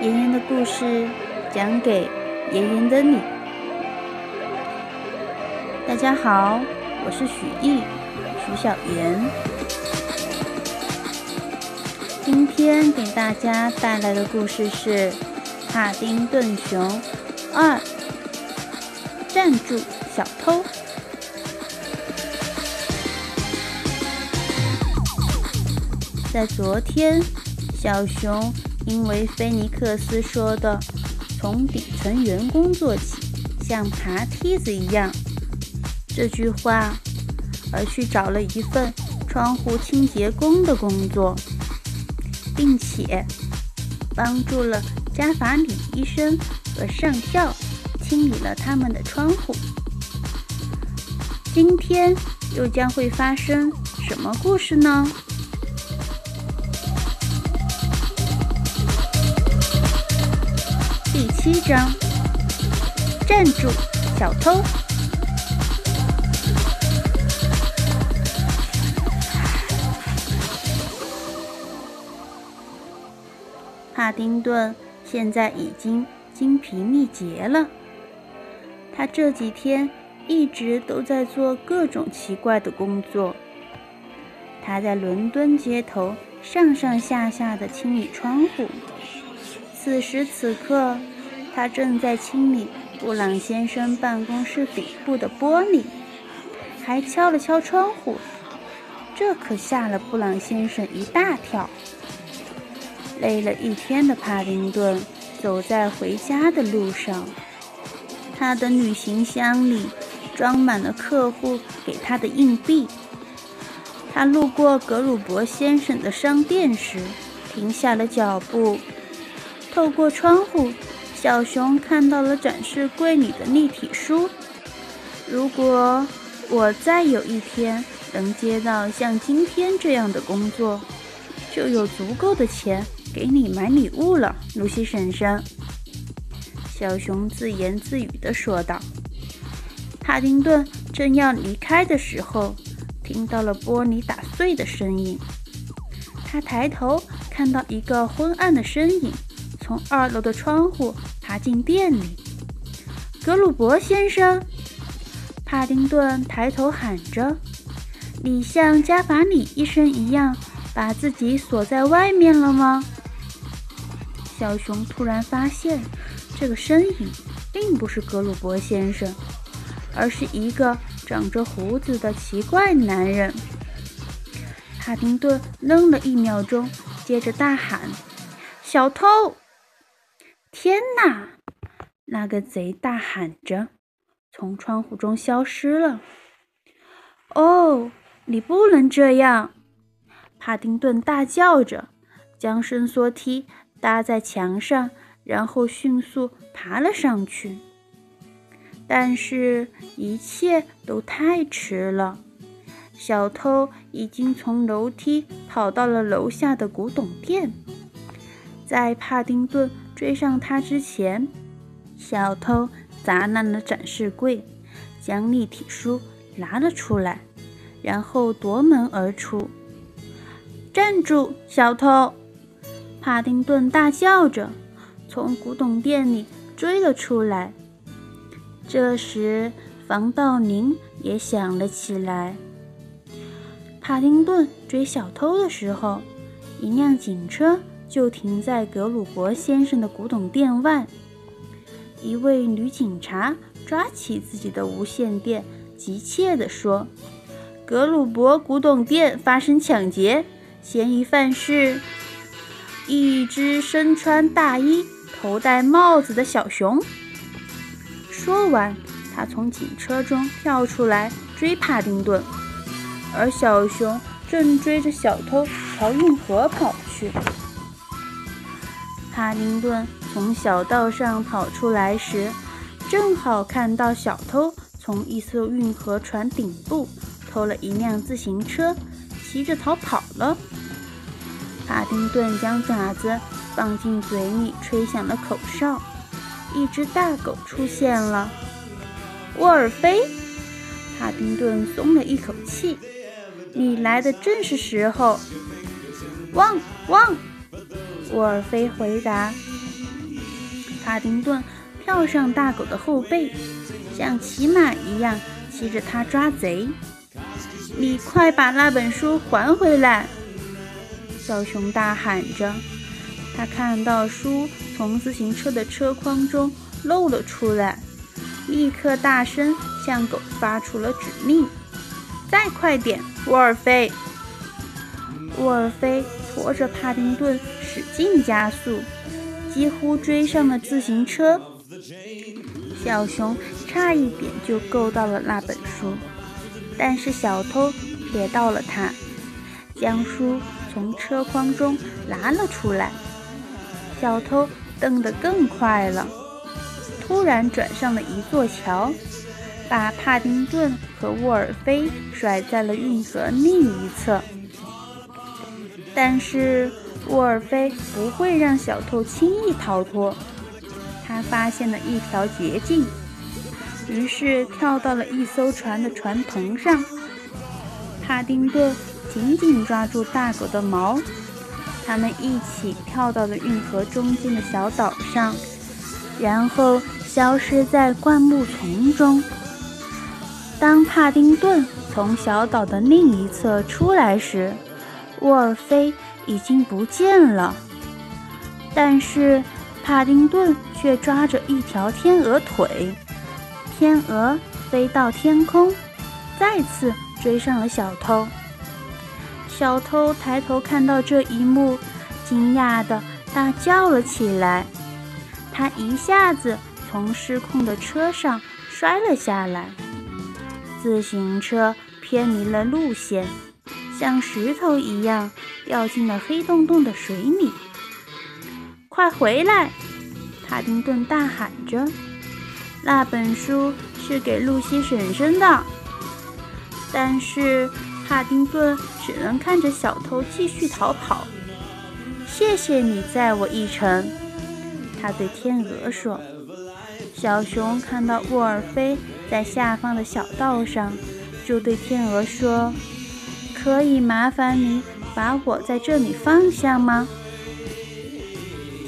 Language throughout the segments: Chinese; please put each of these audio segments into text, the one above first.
妍妍的故事讲给妍妍的你。大家好，我是许艺，许小妍。今天给大家带来的故事是《帕丁顿熊二》，站住，小偷！在昨天，小熊因为菲尼克斯说的“从底层员工做起，像爬梯子一样”这句话，而去找了一份窗户清洁工的工作，并且帮助了加法里医生和上校清理了他们的窗户。今天又将会发生什么故事呢？七章，站住，小偷！帕丁顿现在已经精疲力竭了，他这几天一直都在做各种奇怪的工作。他在伦敦街头上上下下的清理窗户。此时此刻，他正在清理布朗先生办公室顶部的玻璃，还敲了敲窗户。这可吓了布朗先生一大跳。累了一天的帕丁顿走在回家的路上，他的旅行箱里装满了客户给他的硬币。他路过格鲁伯先生的商店时，停下了脚步。透过窗户，小熊看到了展示柜里的立体书。如果我再有一天能接到像今天这样的工作，就有足够的钱给你买礼物了，露西婶婶。小熊自言自语地说道。帕丁顿正要离开的时候，听到了玻璃打碎的声音。他抬头看到一个昏暗的身影。从二楼的窗户爬进店里，格鲁伯先生，帕丁顿抬头喊着：“你像加法里医生一样，把自己锁在外面了吗？”小熊突然发现，这个身影并不是格鲁伯先生，而是一个长着胡子的奇怪男人。帕丁顿愣了一秒钟，接着大喊：“小偷！”天哪！那个贼大喊着，从窗户中消失了。哦，你不能这样！帕丁顿大叫着，将伸缩梯搭在墙上，然后迅速爬了上去。但是，一切都太迟了。小偷已经从楼梯跑到了楼下的古董店，在帕丁顿。追上他之前，小偷砸烂了展示柜，将立体书拿了出来，然后夺门而出。站住，小偷！帕丁顿大叫着，从古董店里追了出来。这时，防盗铃也响了起来。帕丁顿追小偷的时候，一辆警车。就停在格鲁伯先生的古董店外。一位女警察抓起自己的无线电，急切地说：“格鲁伯古董店发生抢劫，嫌疑犯是一只身穿大衣、头戴帽子的小熊。”说完，他从警车中跳出来追帕丁顿，而小熊正追着小偷朝运河跑去。帕丁顿从小道上跑出来时，正好看到小偷从一艘运河船顶部偷了一辆自行车，骑着逃跑了。帕丁顿将爪子放进嘴里，吹响了口哨。一只大狗出现了。沃尔菲，帕丁顿松了一口气：“你来的正是时候。”汪汪。沃尔菲回答：“帕丁顿跳上大狗的后背，像骑马一样骑着它抓贼。你快把那本书还回来！小熊大喊着。他看到书从自行车的车筐中露了出来，立刻大声向狗发出了指令：“再快点，沃尔菲！”沃尔菲拖着帕丁顿使劲加速，几乎追上了自行车。小熊差一点就够到了那本书，但是小偷瞥到了他，将书从车筐中拿了出来。小偷蹬得更快了，突然转上了一座桥，把帕丁顿和沃尔菲甩在了运河另一侧。但是沃尔菲不会让小偷轻易逃脱，他发现了一条捷径，于是跳到了一艘船的船棚上。帕丁顿紧紧抓住大狗的毛。他们一起跳到了运河中间的小岛上，然后消失在灌木丛中。当帕丁顿从小岛的另一侧出来时，沃尔菲已经不见了。但是帕丁顿却抓着一条天鹅腿，天鹅飞到天空，再次追上了小偷。小偷抬头看到这一幕，惊讶地大叫了起来。他一下子从失控的车上摔了下来，自行车偏离了路线，像石头一样掉进了黑洞洞的水里。快回来！帕丁顿大喊着：“那本书是给露西婶婶的。”但是。帕丁顿只能看着小偷继续逃跑。谢谢你载我一程，他对天鹅说。小熊看到沃尔菲在下方的小道上，就对天鹅说：“可以麻烦你把我在这里放下吗？”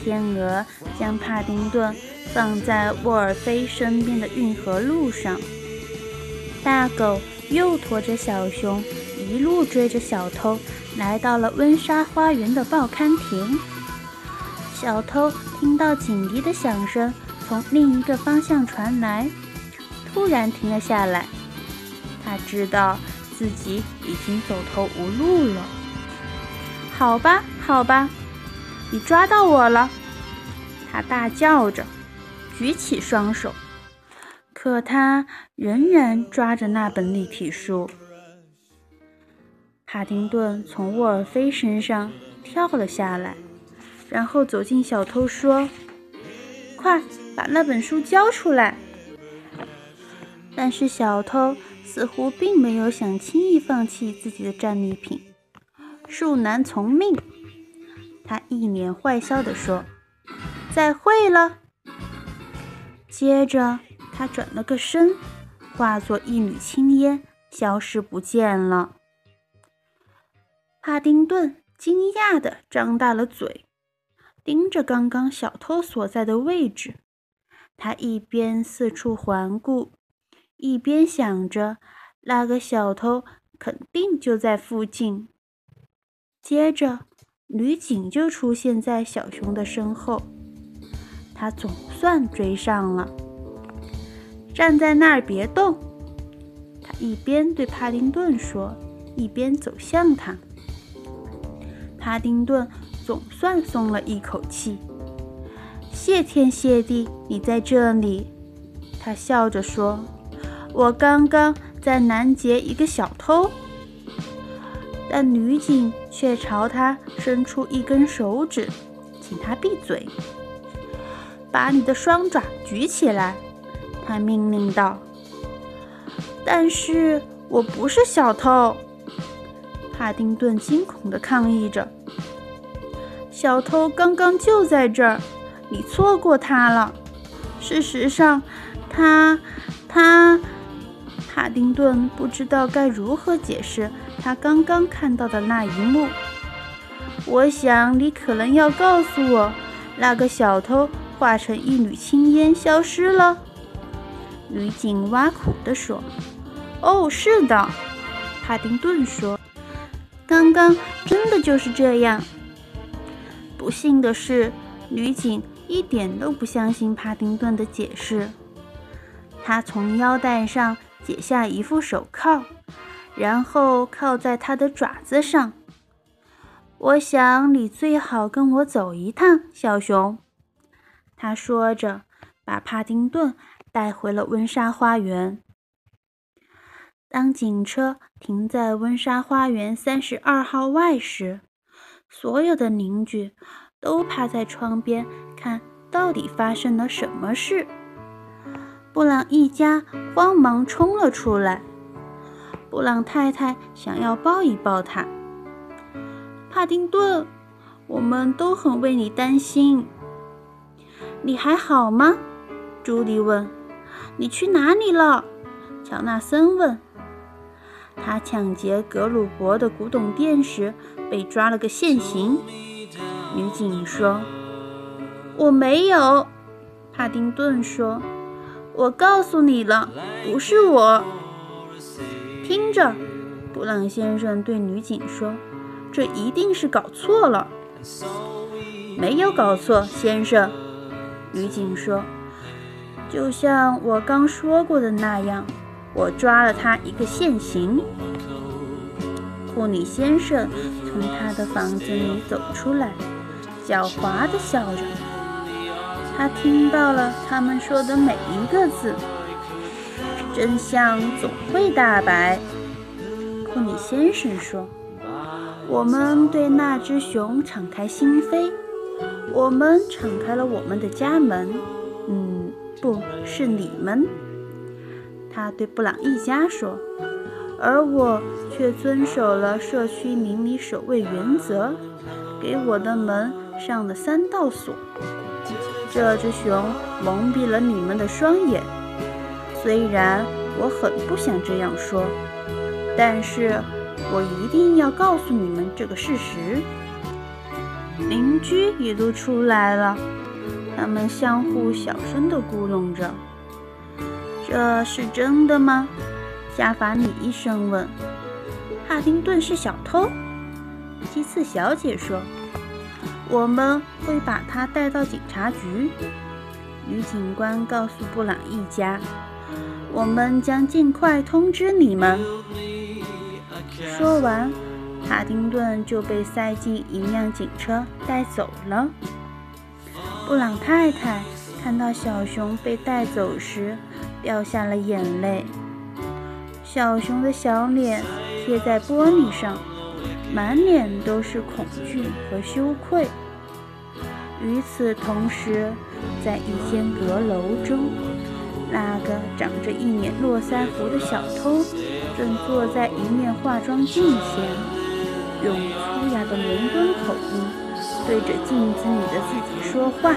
天鹅将帕丁顿放在沃尔菲身边的运河路上，大狗又驮着小熊。一路追着小偷，来到了温莎花园的报刊亭。小偷听到警笛的响声从另一个方向传来，突然停了下来。他知道自己已经走投无路了。好吧，好吧，你抓到我了！他大叫着，举起双手，可他仍然抓着那本立体书。帕丁顿从沃尔菲身上跳了下来，然后走近小偷说：“快把那本书交出来！”但是小偷似乎并没有想轻易放弃自己的战利品，恕难从命。他一脸坏笑地说：“再会了。”接着他转了个身，化作一缕青烟，消失不见了。帕丁顿惊讶地张大了嘴，盯着刚刚小偷所在的位置。他一边四处环顾，一边想着那个小偷肯定就在附近。接着，女警就出现在小熊的身后，她总算追上了。站在那儿别动！他一边对帕丁顿说，一边走向他。帕丁顿总算松了一口气。谢天谢地，你在这里！他笑着说：“我刚刚在拦截一个小偷。”但女警却朝他伸出一根手指，请他闭嘴。把你的双爪举起来，他命令道。“但是我不是小偷。”帕丁顿惊恐地抗议着：“小偷刚刚就在这儿，你错过他了。事实上，他……他……”帕丁顿不知道该如何解释他刚刚看到的那一幕。我想你可能要告诉我，那个小偷化成一缕青烟消失了？女警挖苦地说：“哦，是的。”帕丁顿说：“刚刚真的就是这样。”不幸的是，女警一点都不相信帕丁顿的解释。她从腰带上解下一副手铐，然后靠在他的爪子上。我想你最好跟我走一趟，小熊。他说着，把帕丁顿带回了温莎花园。当警车停在温莎花园三十二号外时，所有的邻居都趴在窗边看，到底发生了什么事。布朗一家慌忙冲了出来，布朗太太想要抱一抱他。帕丁顿，我们都很为你担心。你还好吗？朱莉问。你去哪里了？乔纳森问。他抢劫格鲁伯的古董店时被抓了个现行。女警说。我没有。帕丁顿说。我告诉你了，不是我。听着，布朗先生对女警说。这一定是搞错了，没有搞错，先生。女警说：“就像我刚说过的那样，我抓了他一个现行。”库里先生从他的房子里走出来，狡猾地笑着。他听到了他们说的每一个字。真相总会大白，库里先生说。我们对那只熊敞开心扉，我们敞开了我们的家门。嗯，不是你们，他对布朗一家说。而我却遵守了社区邻里守卫原则，给我的门上了三道锁。这只熊蒙蔽了你们的双眼，虽然我很不想这样说，但是。我一定要告诉你们这个事实。邻居也都出来了，他们相互小声地咕哝着：“这是真的吗？”夏法里医生问。“帕丁顿是小偷。”基次小姐说。“我们会把他带到警察局。”女警官告诉布朗一家：“我们将尽快通知你们。”说完，帕丁顿就被塞进一辆警车带走了。布朗太太看到小熊被带走时，掉下了眼泪。小熊的小脸贴在玻璃上，满脸都是恐惧和羞愧。与此同时，在一间阁楼中，那个长着一脸络腮胡的小偷。正坐在一面化妆镜前，用粗哑的伦敦口音对着镜子里的自己说话。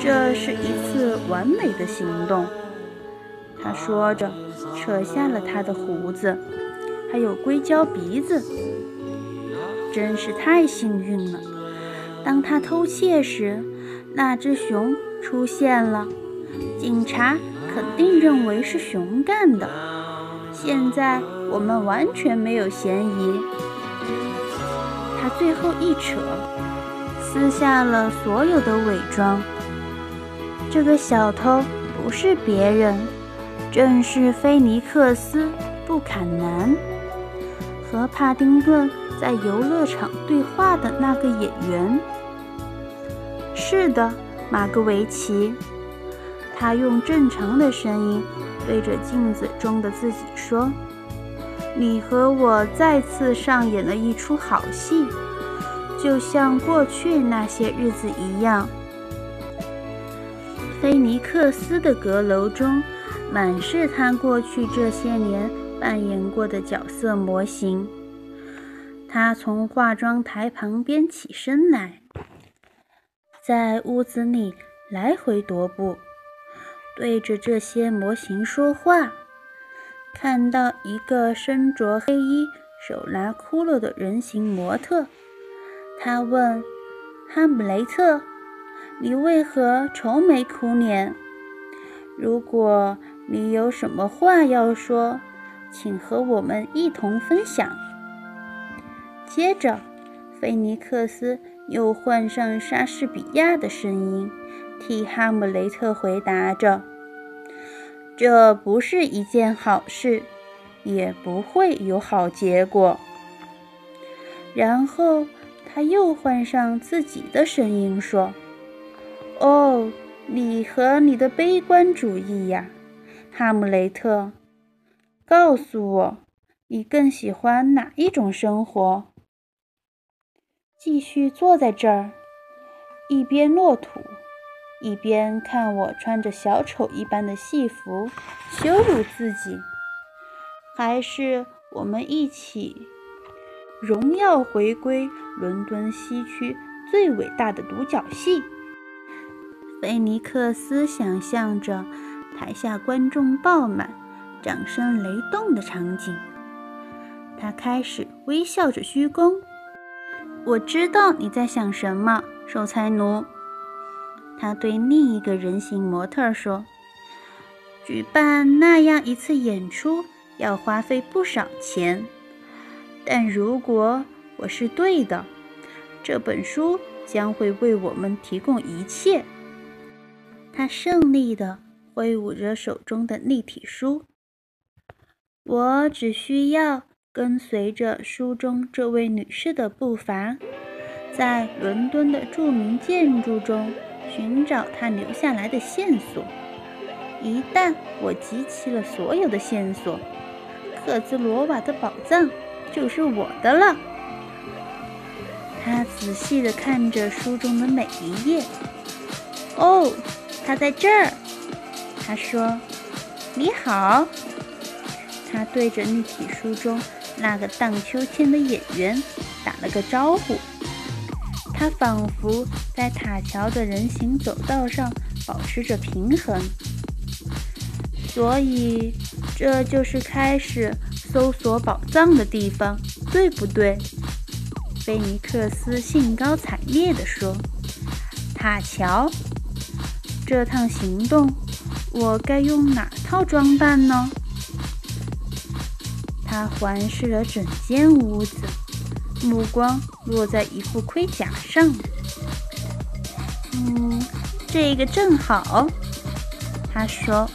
这是一次完美的行动，他说着，扯下了他的胡子，还有硅胶鼻子。真是太幸运了！当他偷窃时，那只熊出现了，警察肯定认为是熊干的。现在我们完全没有嫌疑。他最后一扯，撕下了所有的伪装。这个小偷不是别人，正是菲尼克斯·布坎南，和帕丁顿在游乐场对话的那个演员。是的，马格维奇。他用正常的声音。对着镜子中的自己说：“你和我再次上演了一出好戏，就像过去那些日子一样。”菲尼克斯的阁楼中满是他过去这些年扮演过的角色模型。他从化妆台旁边起身来，在屋子里来回踱步。对着这些模型说话，看到一个身着黑衣、手拿骷髅的人形模特，他问：“哈姆雷特，你为何愁眉苦脸？如果你有什么话要说，请和我们一同分享。”接着，菲尼克斯又换上莎士比亚的声音，替哈姆雷特回答着：“这不是一件好事，也不会有好结果。”然后他又换上自己的声音说：“哦，你和你的悲观主义呀，哈姆雷特，告诉我，你更喜欢哪一种生活？继续坐在这儿，一边落土，一边看我穿着小丑一般的戏服羞辱自己，还是我们一起？”荣耀回归伦敦西区最伟大的独角戏。菲尼克斯想象着台下观众爆满、掌声雷动的场景，他开始微笑着鞠躬。我知道你在想什么，守财奴。他对另一个人形模特说：“举办那样一次演出要花费不少钱。”但如果我是对的，这本书将会为我们提供一切。他胜利地挥舞着手中的立体书。我只需要跟随着书中这位女士的步伐，在伦敦的著名建筑中寻找他留下来的线索。一旦我集齐了所有的线索，克兹罗瓦的宝藏。就是我的了。他仔细地看着书中的每一页。哦，他在这儿。他说：“你好。”他对着立体书中那个荡秋千的演员打了个招呼。他仿佛在塔桥的人行走道上保持着平衡。所以，这就是开始。搜索宝藏的地方，对不对？菲尼克斯兴高采烈地说：“塔桥，这趟行动，我该用哪套装扮呢？”他环视了整间屋子，目光落在一副盔甲上。“嗯，这个正好。”他说。